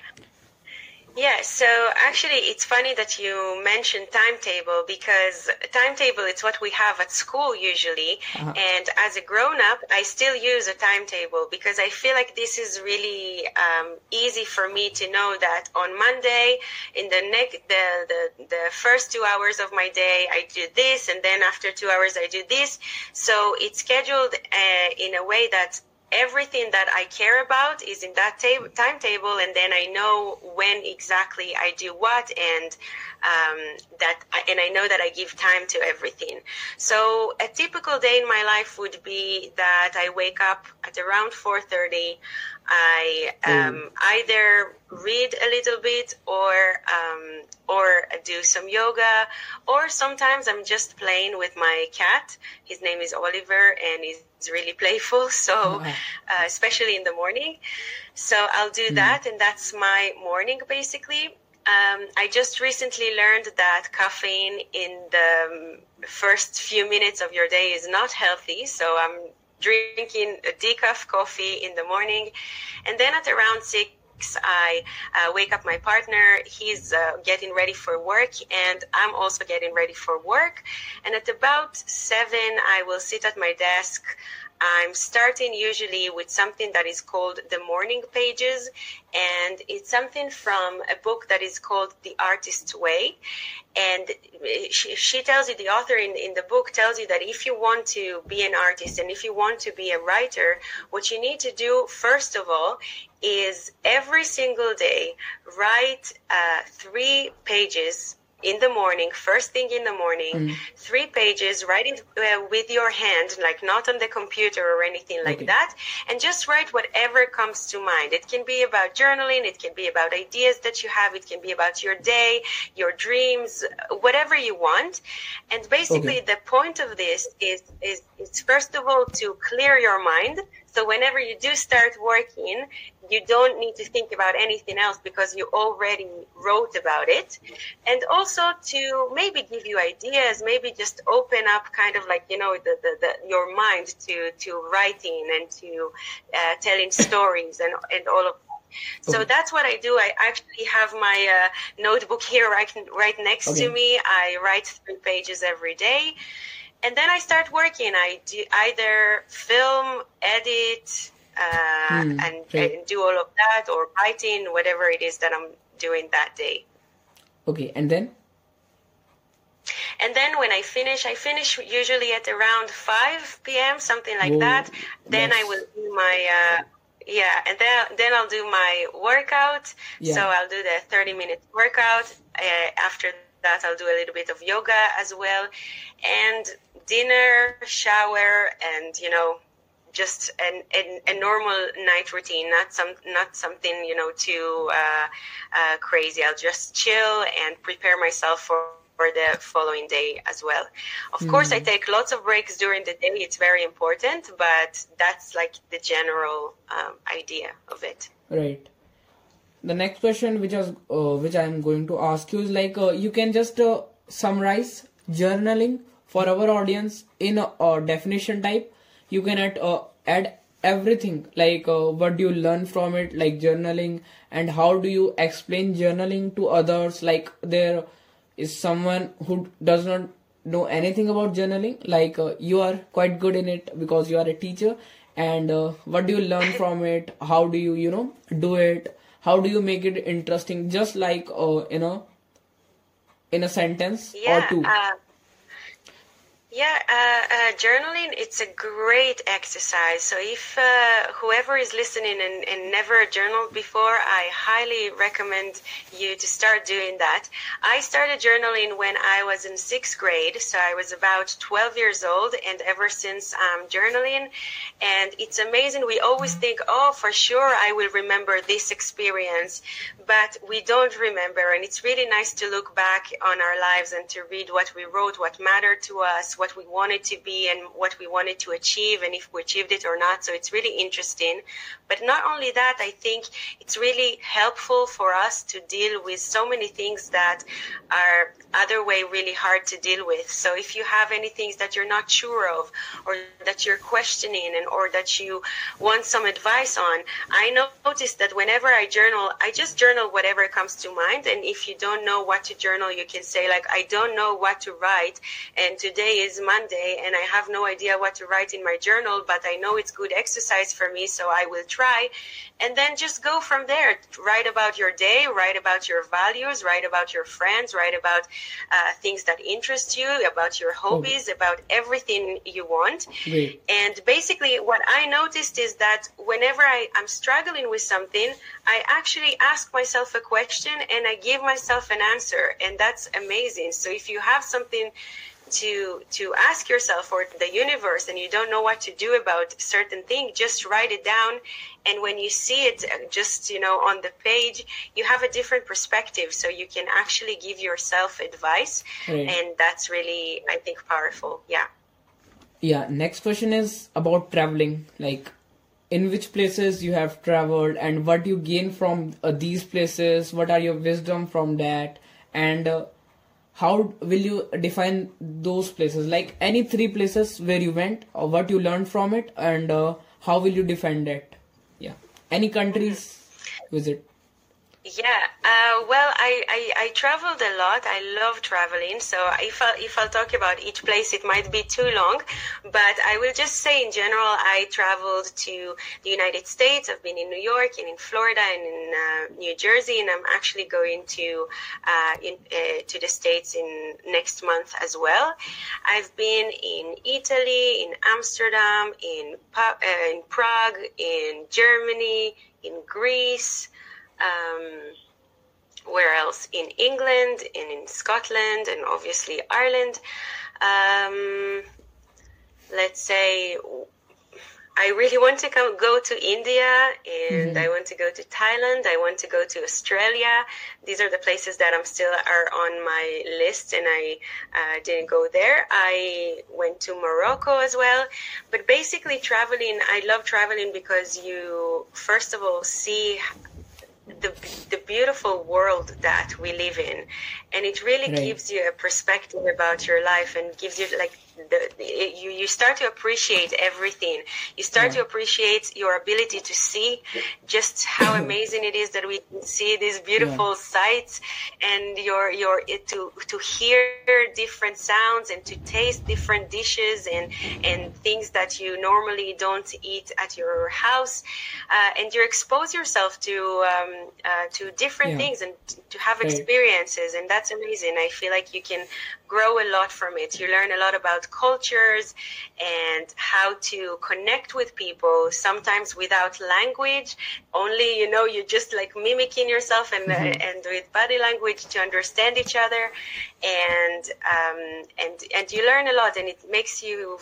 Yeah, so actually it's funny that you mentioned timetable because timetable it's what we have at school usually Uh-huh. and as a grown up I still use a timetable because I feel like this is really um, easy for me to know that on Monday in the next the, the the first 2 hours of my day I do this and then after 2 hours I do this so it's scheduled uh, in a way that everything that I care about is in that ta- timetable, and then I know when exactly I do what, and um, that I, and I know that I give time to everything. So a typical day in my life would be that I wake up at around four thirty. I um, either read a little bit or um, or do some yoga, or sometimes I'm just playing with my cat. His name is Oliver, and he's really playful. So, uh, especially in the morning, so I'll do that, and that's my morning basically. Um, I just recently learned that caffeine in the um, first few minutes of your day is not healthy. So I'm drinking a decaf coffee in the morning, and then at around six. I uh, wake up my partner. He's uh, getting ready for work, and I'm also getting ready for work. And at about seven, I will sit at my desk. I'm starting usually with something that is called the morning pages, and it's something from a book that is called The Artist's Way. And she, she tells you, the author in, in the book tells you that if you want to be an artist and if you want to be a writer, what you need to do, first of all, is every single day write uh, three pages in the morning, first thing in the morning, three pages, writing uh, with your hand, like not on the computer or anything like Okay. that, and just write whatever comes to mind. It can be about journaling, it can be about ideas that you have, it can be about your day, your dreams, whatever you want. And basically, Okay. the point of this is, is, is first of all to clear your mind So whenever you do start working, you don't need to think about anything else because you already wrote about it. And also to maybe give you ideas, maybe just open up kind of like, you know, the, the, the your mind to, to writing and to uh, telling stories and, and all of that. so okay. that's what I do. I actually have my uh, notebook here right, right next okay. to me. I write three pages every day. And then I start working. I do either film, edit, uh, mm, and, and, do all of that, or writing, whatever it is that I'm doing that day. Okay, and then? And then when I finish, I finish usually at around 5 p.m., something like Whoa, that. Then yes. I will do my. Uh, yeah, and then then I'll do my workout. Yeah. So I'll do the 30 minute workout. Uh, after that, I'll do a little bit of yoga as well, and dinner, shower, and you know, just an, an, a normal night routine, not some not something you know too uh, uh, crazy. I'll just chill and prepare myself for for the following day as well. Of mm. course, I take lots of breaks during the day. It's very important, but that's like the general um, idea of it. Right. The next question, which was uh, which I am going to ask you, is like uh, you can just uh, summarize journaling for our audience in a, a definition type. You can add uh, add everything like uh, what do you learn from it like journaling and how do you explain journaling to others? Like there is someone who does not know anything about journaling like uh, you are quite good in it because you are a teacher and what do you learn from it? How do you you know do it how do you make it interesting? Just like uh, you know in a sentence yeah, or two? uh, yeah, uh, uh, journaling, it's a great exercise. So if uh, whoever is listening and, and, never journaled before, I highly recommend you to start doing that. I started journaling when I was in sixth grade. So I was about 12 years old and ever since I'm journaling. And it's amazing. We always think, oh, for sure I will remember this experience, but we don't remember. And it's really nice to look back on our lives and to read what we wrote, what mattered to us, what we wanted to be and what we wanted to achieve and if we achieved it or not. So it's really interesting. But not only that, I think it's really helpful for us to deal with so many things that are other way really hard to deal with. So if you have any things that you're not sure of or that you're questioning and or that you want some advice on, I noticed that whenever I journal, I just journal whatever comes to mind. And if you don't know what to journal, you can say like, I don't know what to write. And today is Monday and I have no idea what to write in my journal, but I know it's good exercise for me. So I will try and then just go from there. Write about your day, write about your values, write about your friends, write about uh, things that interest you, about your hobbies, oh. about everything you want. And basically, what I noticed is that whenever I, I'm struggling with something, I actually ask myself a question and I give myself an answer. And that's amazing. So if you have something to to ask yourself or the universe and you don't know what to do about certain thing just write it down. And when you see it uh, just you know on the page you have a different perspective. So you can actually give yourself advice. Mm. and that's really i think powerful. Yeah. Yeah. Next question is about traveling. Like in which places you have traveled and what you gain from uh, these places? What are your wisdom from that? And uh, how will you define those places? Like any three places where you went or what you learned from it and uh, how will you defend it? Yeah. Any countries visit yeah, uh, well, I, I, I, traveled a lot. I love traveling. So if, I, if I'll talk about each place, it might be too long. But I will just say in general, I traveled to the United States. I've been in New York and in Florida and in uh, New Jersey. And I'm actually going to, uh, in, uh, to the States in next month as well. I've been in Italy, in Amsterdam, in, uh, in Prague, in Germany, in Greece um, where else? In England, and in Scotland, and obviously Ireland. Um, let's say I really want to come go to India and mm-hmm. I want to go to Thailand. I want to go to Australia. These are the places that I'm still are on my list and I uh, didn't go there. I went to Morocco as well. But basically traveling, I love traveling because you first of all see the, the beautiful world that we live in and it really right. gives you a perspective about your life and gives you like the, you, you start to appreciate everything. You start yeah. to appreciate your ability to see just how amazing it is that we can see these beautiful yeah. sights and your your to to hear different sounds and to taste different dishes and and things that you normally don't eat at your house, uh, and you expose yourself to um, uh, to different yeah. things and to have experiences, and that's amazing. I feel like you can grow a lot from it. You learn a lot about cultures and how to connect with people, sometimes without language, only, you know, you're just like mimicking yourself and, mm-hmm. uh, and with body language to understand each other. And, um, and, and you learn a lot and it makes you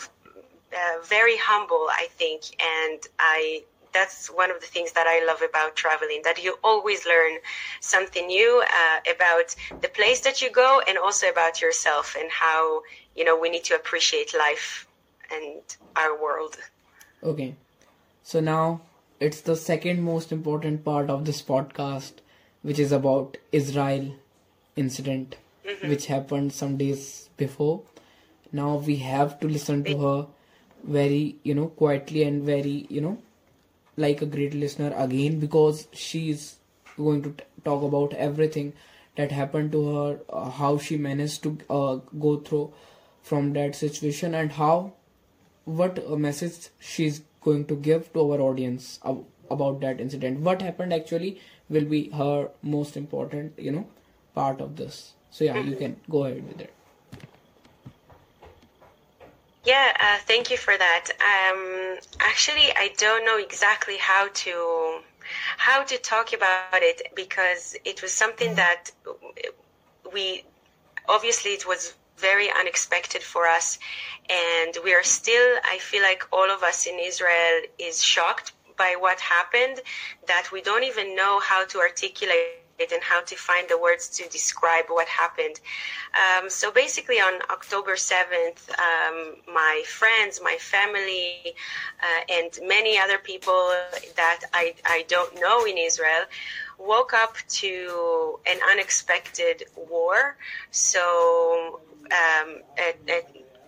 uh, very humble, I think. And I that's one of the things that I love about traveling that you always learn something new uh, about the place that you go and also about yourself and how you know we need to appreciate life and our world. Okay. So now it's the second most important part of this podcast which is about Israel incident mm-hmm. which happened some days before. Now we have to listen to her very, you know, quietly and very, you know, like a great listener again because she's going to t- talk about everything that happened to her, uh, how she managed to uh, go through from that situation, and how what a message she's going to give to our audience ab- about that incident. What happened actually will be her most important, you know, part of this. So yeah, you can go ahead with it. Yeah, uh, thank you for that. Um, actually, I don't know exactly how to how to talk about it because it was something that we obviously it was very unexpected for us, and we are still. I feel like all of us in Israel is shocked by what happened that we don't even know how to articulate and how to find the words to describe what happened. Um, so basically, on October 7th, um, my friends, my family, uh, and many other people that I, I don't know in Israel woke up to an unexpected war. So, um, a, a,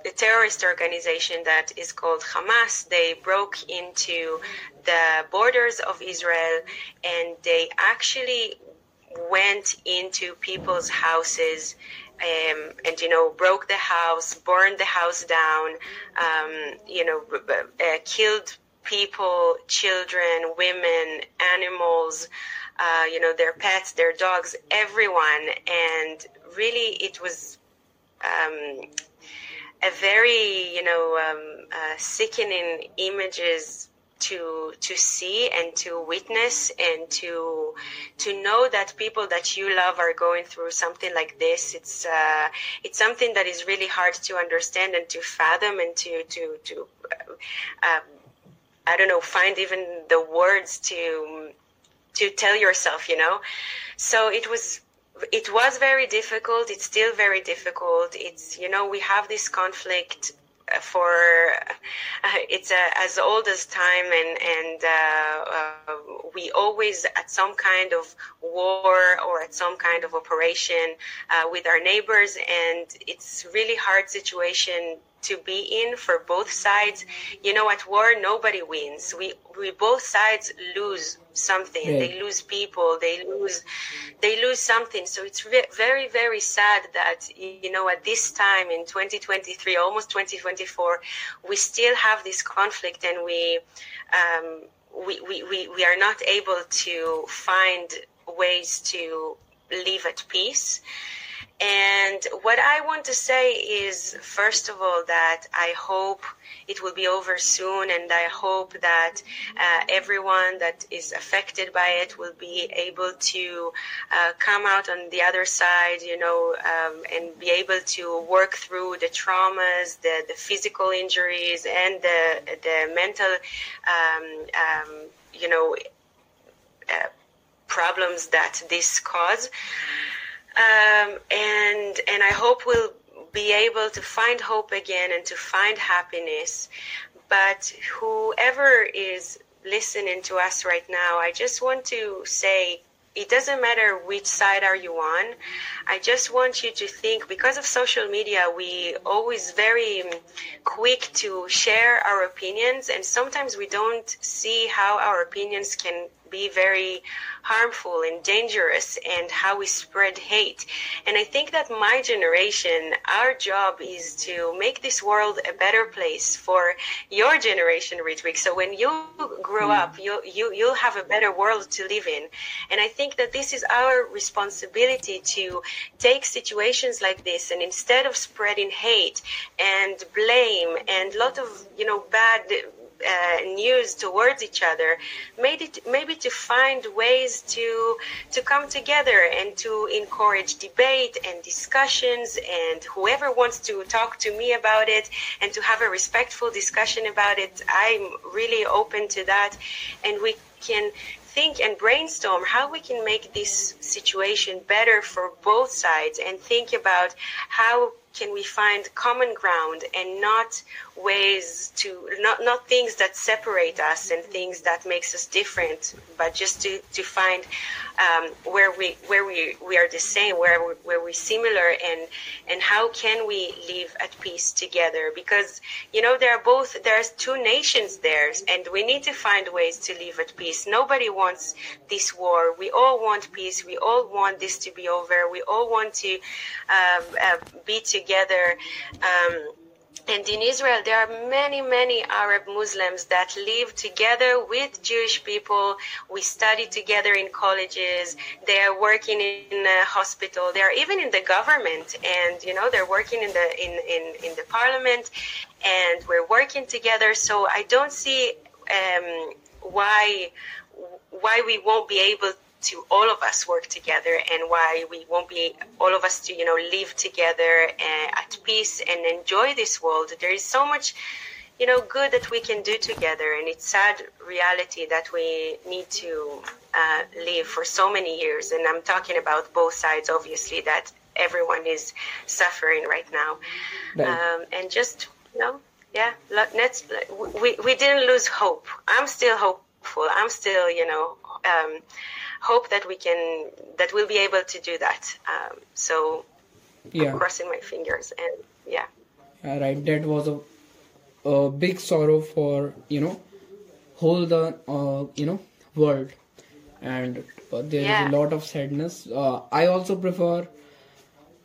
a terrorist organization that is called Hamas, they broke into the borders of Israel and they actually went into people's houses um, and you know broke the house, burned the house down, um, you know, uh, killed people, children, women, animals, uh, you know, their pets, their dogs, everyone, and really it was. Um, a very, you know, um, uh, sickening images to to see and to witness and to to know that people that you love are going through something like this. It's uh, it's something that is really hard to understand and to fathom and to to to uh, I don't know find even the words to to tell yourself you know? So it was it was very difficult it's still very difficult it's you know we have this conflict for uh, it's uh, as old as time and and uh, uh, we always at some kind of war or at some kind of operation uh, with our neighbors and it's really hard situation to be in for both sides. You know, at war, nobody wins. We, we both sides lose something. Yeah. They lose people. They lose, they lose something. So it's re- very, very sad that, you know, at this time in 2023, almost 2024, we still have this conflict and we, um, we, we, we, we are not able to find ways to live at peace And what I want to say is, first of all, that I hope it will be over soon, and I hope that uh, everyone that is affected by it will be able to uh, come out on the other side, you know, um, and be able to work through the traumas, the, the physical injuries, and the the mental, um, um, you know, uh, problems that this cause. Um, and and I hope we'll be able to find hope again and to find happiness. But whoever is listening to us right now, I just want to say it doesn't matter which side are you on. I just want you to think because of social media, we always very quick to share our opinions and sometimes we don't see how our opinions can be very harmful and dangerous and how we spread hate. And I think that my generation, our job is to make this world a better place for your generation, Ritwik. So when you grow mm. up, you, you, you'll have a better world to live in. And I think that this is our responsibility to take situations like this and instead of spreading hate and blame and a lot of, you know, bad uh, news towards each other, made it maybe to find ways to to come together and to encourage debate and discussions. And whoever wants to talk to me about it and to have a respectful discussion about it, I'm really open to that. And we can think and brainstorm how we can make this situation better for both sides and think about how can we find common ground and not ways to not not things that separate us and things that makes us different but just to to find um, where we where we we are the same where we, where we're similar and and how can we live at peace together? Because you know there are both there's two nations there and we need to find ways to live at peace. Nobody wants this war. We all want peace. We all want this to be over. We all want to um, uh, be together. Um, and in Israel, there are many, many Arab Muslims that live together with Jewish people. We study together in colleges. They are working in a hospital. They are even in the government, and you know they're working in the in in, in the parliament, and we're working together. So I don't see um, why why we won't be able to all of us work together and why we won't be all of us to you know live together uh, at peace and enjoy this world. There is so much you know good that we can do together and it's sad reality that we need to uh, live for so many years. And i'm talking about both sides obviously that everyone is suffering right now. Um, and just you know yeah let's we, we didn't lose hope. I'm still hopeful. I'm still you know um, hope that we can that we'll be able to do that. Um, so yeah. I'm crossing my fingers and yeah. yeah. Right, that was a, a big sorrow for you know whole the uh, you know world, and uh, there yeah. is a lot of sadness. Uh, I also prefer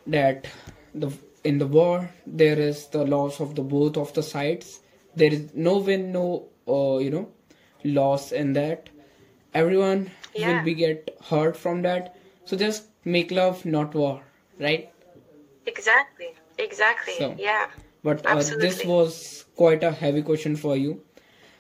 that the in the war there is the loss of the both of the sides. There is no win, no uh, you know loss in that. Everyone yeah. will be get hurt from that? So just make love not war right? Exactly. Exactly. So, yeah. but uh, this was quite a heavy question for you.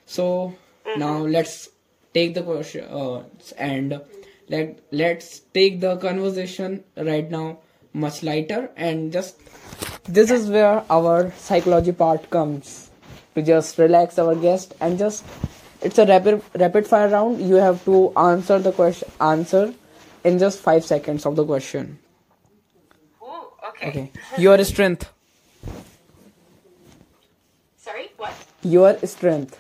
So mm-hmm. now let's take the question uh, and let let's take the conversation right now much lighter and just this is where our psychology part comes. To just relax our guest and just it's a rapid rapid fire round. You have to answer the question answer in just 5 seconds of the question. Ooh, okay. Okay. Your strength. Sorry what? Your strength.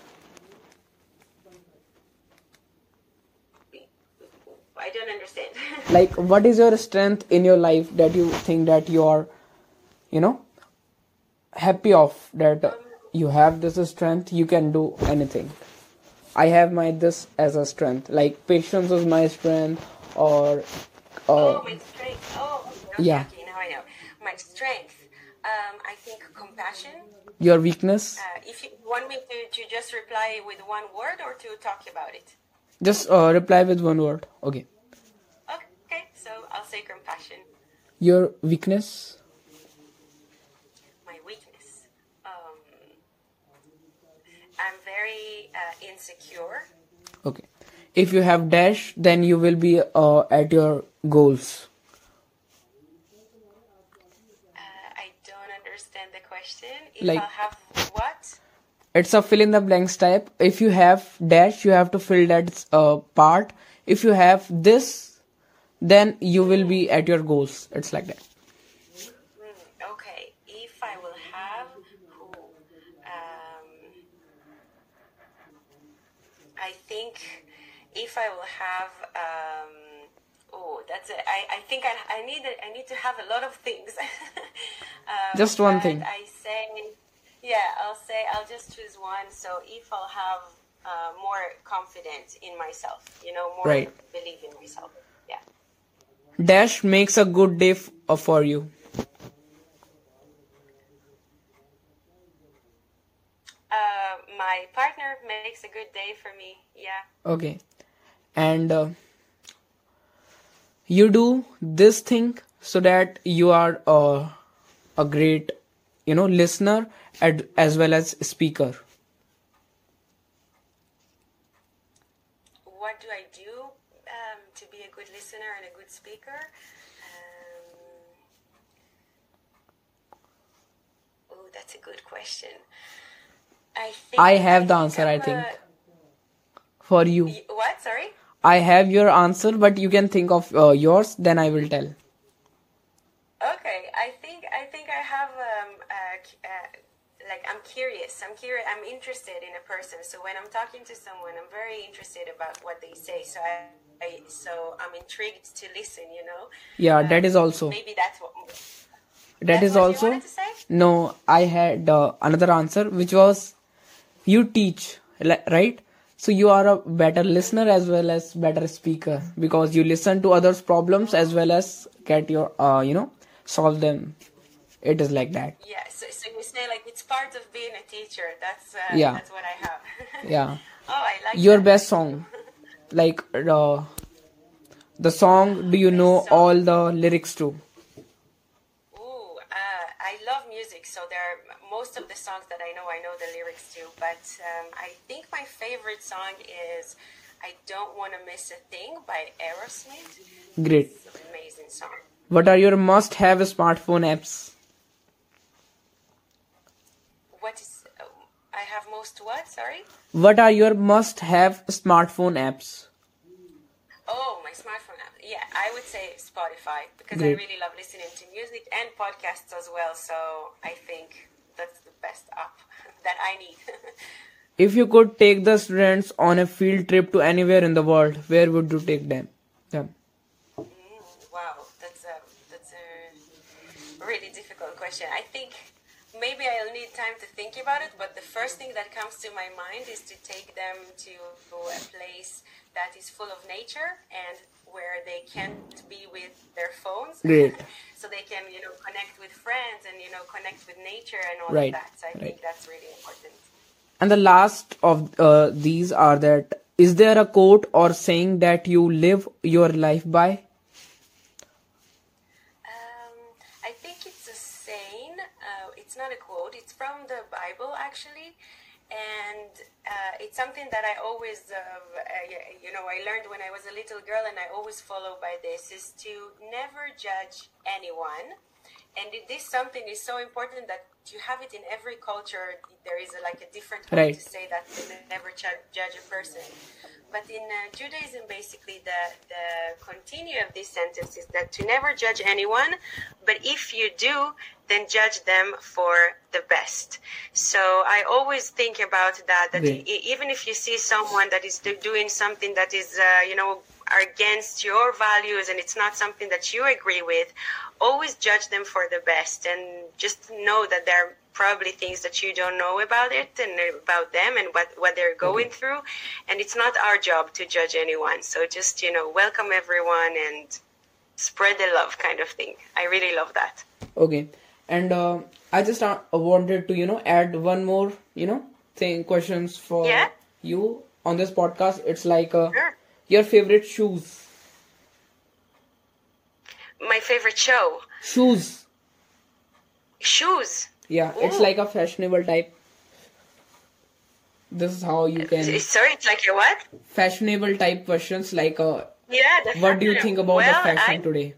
I don't understand. Like what is your strength in your life that you think that you are you know happy of that um, you have this strength you can do anything I have my this as a strength. Like patience is my strength, or. Uh, oh, my strength. Oh, okay, yeah. Okay, now I know. My strength. Um, I think compassion. Your weakness. Uh, if you want me to, to just reply with one word or to talk about it. Just uh, reply with one word. Okay. Okay, so I'll say compassion. Your weakness? My weakness. Um, I'm very uh, insecure. Okay. If you have dash, then you will be uh, at your goals. Uh, I don't understand the question. If Like- I'll have what? It's a fill in the blanks type. If you have dash, you have to fill that uh, part. If you have this, then you will be at your goals. It's like that. Mm, okay. If I will have who? Um, I think if I will have. Um, oh, that's it. I, I think I, I need I need to have a lot of things. um, Just one thing. I say, yeah, I'll say I'll just choose one. So if I'll have uh, more confidence in myself, you know, more Right. believe in myself. Yeah. Dash makes a good day uh, for you. Uh, my partner makes a good day for me. Yeah. Okay. And uh, you do this thing so that you are uh, a great, you know, listener ad- as well as speaker. What do I do um, to be a good listener and a good speaker? Um, oh, that's a good question. I think I have the answer, I think. a- For you. What? Sorry. I have your answer, but you can think of uh, yours, then I will tell. Okay, I think I think I have um, uh, uh, like I'm curious. I'm curious. I'm interested in a person. So when I'm talking to someone, I'm very interested about what they say. So I, I so I'm intrigued to listen. You know. Yeah, that is also. Maybe that's what. That that's is what also. You to say? No, I had uh, another answer, which was you teach, right? So you are a better listener as well as better speaker because you listen to others' problems as well as get your, uh, you know, solve them. It is like that. Yeah. So, so you say like it's part of being a teacher. That's uh, Yeah. That's what I have. Yeah. oh, I like Your that. best song, like uh, the song. Do you know song. all the lyrics to? oh uh, I love music, so there are most of the songs that I know, I know the lyrics to. But um, I think my favorite song is "I Don't Want to Miss a Thing" by Aerosmith. Great. Amazing song. What are your must-have smartphone apps? What is? Uh, I have most what? Sorry. What are your must-have smartphone apps? Oh, my smartphone app. Yeah, I would say Spotify because Great. I really love listening to music and podcasts as well. So I think best that I need. If you could take the students on a field trip to anywhere in the world, where would you take them? them? Mm, wow, that's a that's a really difficult question. I think maybe I'll need time to think about it, but the first thing that comes to my mind is to take them to a place that is full of nature and where they can't be with their phones. Great. so they can, you know, connect with friends and you know connect with nature and all Right, of that. So I right. think that's really important. And the last of uh, these are that is there a quote or saying that you live your life by? Um, I think it's a saying. Uh, it's not a quote. It's from the Bible, actually, and uh, it's something that I always, uh, you know, I learned when I was a little girl, and I always follow by this: is to never judge anyone. And this something is so important that you have it in every culture. There is a, like a different way Right. to say that to never judge a person. But in uh, Judaism, basically, the, the continue of this sentence is that to never judge anyone, but if you do, then judge them for the best. So I always think about that, that e- even if you see someone that is doing something that is, uh, you know, against your values and it's not something that you agree with, always judge them for the best and just know that there are probably things that you don't know about it and about them and what, what they're going through. And it's not our job to judge anyone. So just, you know, welcome everyone and spread the love kind of thing. I really love that. Okay. And uh, I just uh, wanted to, you know, add one more, you know, thing, questions for Yeah. you on this podcast. It's like uh, Sure. your favorite shoes. My favorite show. Shoes. Shoes. Yeah, it's like a fashionable type. This is how you can Sorry, it's like your what? fashionable type questions like uh, Yeah. What do you think about well, the fashion I, today?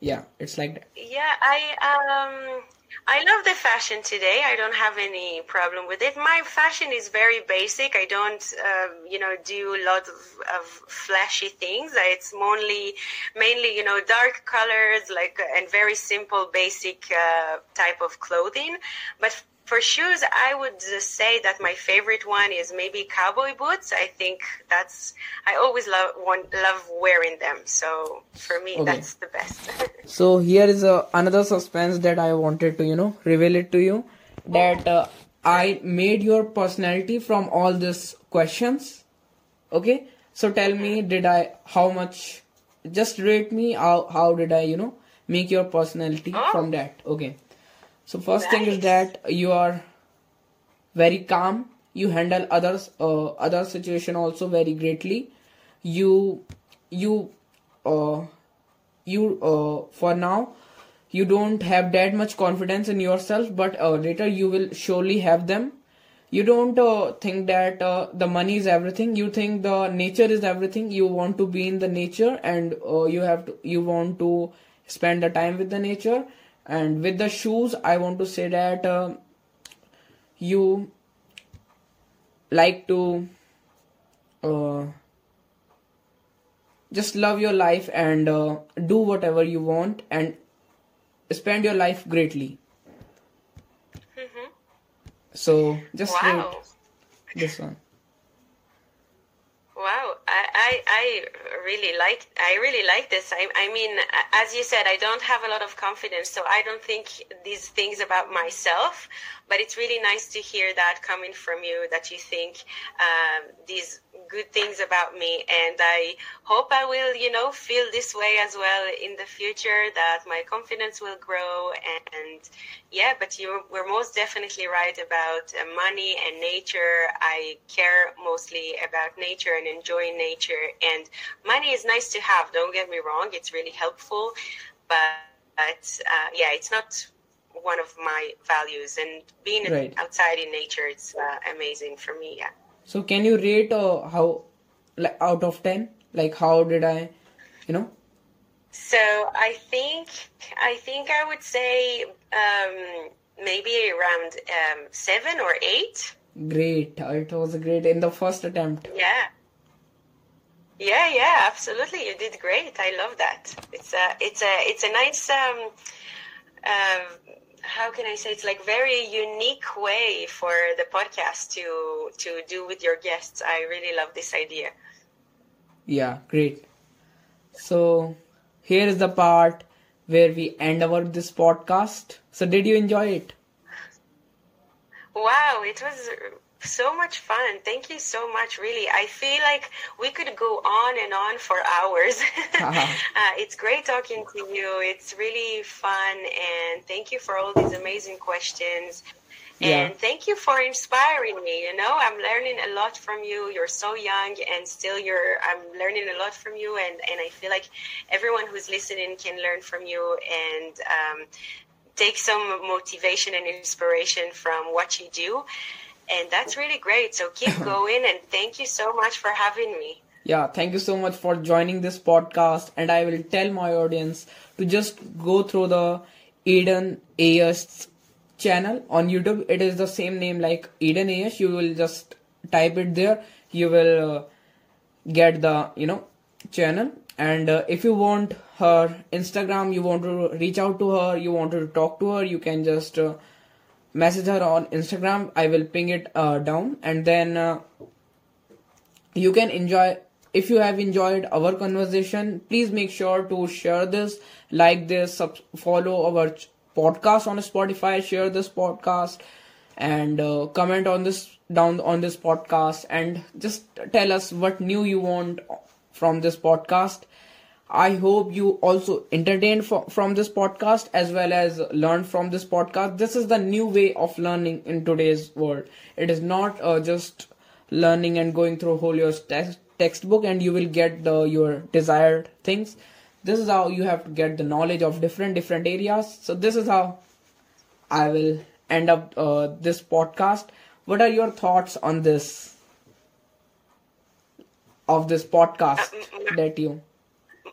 Yeah, it's like that. Yeah, I um I love the fashion today. I don't have any problem with it. My fashion is very basic. I don't um, you know do a lot of, of flashy things. It's mainly mainly you know dark colors like and very simple basic uh, type of clothing. But for shoes, I would say that my favorite one is maybe cowboy boots. I think that's I always love want, love wearing them. So for me, Okay. that's the best. So here is uh, another suspense that I wanted to, you know, reveal it to you that uh, I made your personality from all these questions. Okay, so tell me, did I how much? Just rate me. How how did I, you know, make your personality Oh. from that? Okay. So first thing is that you are very calm. You handle others uh, other situation also very greatly. You you uh you uh, for now you don't have that much confidence in yourself but uh, later you will surely have them you don't uh, think that uh, the money is everything you think the nature is everything you want to be in the nature and uh, you have to you want to spend the time with the nature and with the shoes i want to say that uh, you like to uh, just love your life and uh, do whatever you want and spend your life greatly. Hmm so just Wow. this one Wow, I, I, I really like I really like this. I, I mean, as you said, I don't have a lot of confidence, so I don't think these things about myself. But it's really nice to hear that coming from you that you think um, these good things about me, and I hope I will, you know, feel this way as well in the future. That my confidence will grow, and yeah, but you were most definitely right about uh, money and nature. I care mostly about nature and enjoying nature. And money is nice to have. Don't get me wrong; it's really helpful. But, but uh, yeah, it's not one of my values. And being Right. outside in nature, it's uh, amazing for me. Yeah. So can you rate uh, how like out of 10 like how did i you know So I think I think I would say um, maybe around um, seven or eight. great Uh, it was great in the first attempt Yeah. Yeah, yeah, absolutely. You did great. I love that. It's a, it's a, it's a nice. Um, uh, how can I say? It's like very unique way for the podcast to to do with your guests. I really love this idea. yeah great so here is the part where we end our this podcast so did you enjoy it Wow, it was so much fun. Thank you so much, really. I feel like we could go on and on for hours. uh, it's great talking to you. It's really fun. And thank you for all these amazing questions. Yeah. And thank you for inspiring me. You know, I'm learning a lot from you. You're so young and still you're I'm learning a lot from you and, and I feel like everyone who's listening can learn from you and um, take some motivation and inspiration from what you do. And that's really great. So keep going and thank you so much for having me. Yeah, thank you so much for joining this podcast. And I will tell my audience to just go through the Eden Ayash channel on YouTube. It is the same name like Eden Ayash. You will just type it there. You will uh, get the you know channel. And uh, if you want her Instagram, you want to reach out to her, you want to talk to her, you can just uh, message her on Instagram. I will ping it uh, down, and then. Uh, you can enjoy if you have enjoyed our conversation please make sure to share this like this sub- follow our ch- podcast on spotify share this podcast and uh, comment on this down on this podcast and just tell us what new you want from this podcast I hope you also entertained fro- from this podcast as well as learned from this podcast. This is the new way of learning in today's world. It is not uh, just learning and going through whole your text textbook and you will get the your desired things. this is how you have to get the knowledge of different different areas so this is how i will end up uh, this podcast what are your thoughts on this of this podcast Uh, that you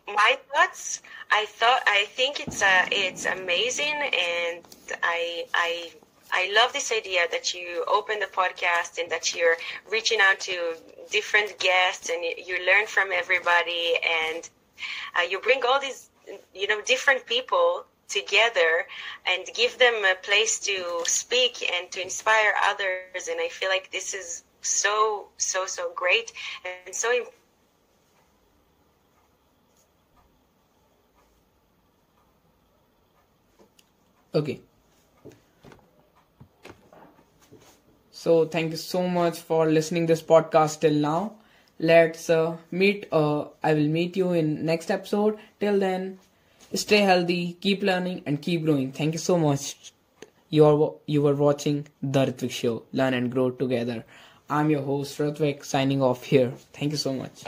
my thoughts i thought i think it's uh, it's amazing and i i I love this idea that you open the podcast and that you're reaching out to different guests and you, learn from everybody and uh, you bring all these you know different people together and give them a place to speak and to inspire others. And I feel like this is so so so great and so important okay. So thank you so much for listening this podcast till now. Let's uh, meet uh, i will meet you in next episode. Till then stay healthy keep learning and keep growing. Thank you so much. You are you were watching the Ritwik show. Learn and grow together. I'm your host Ritwik signing off here. Thank you so much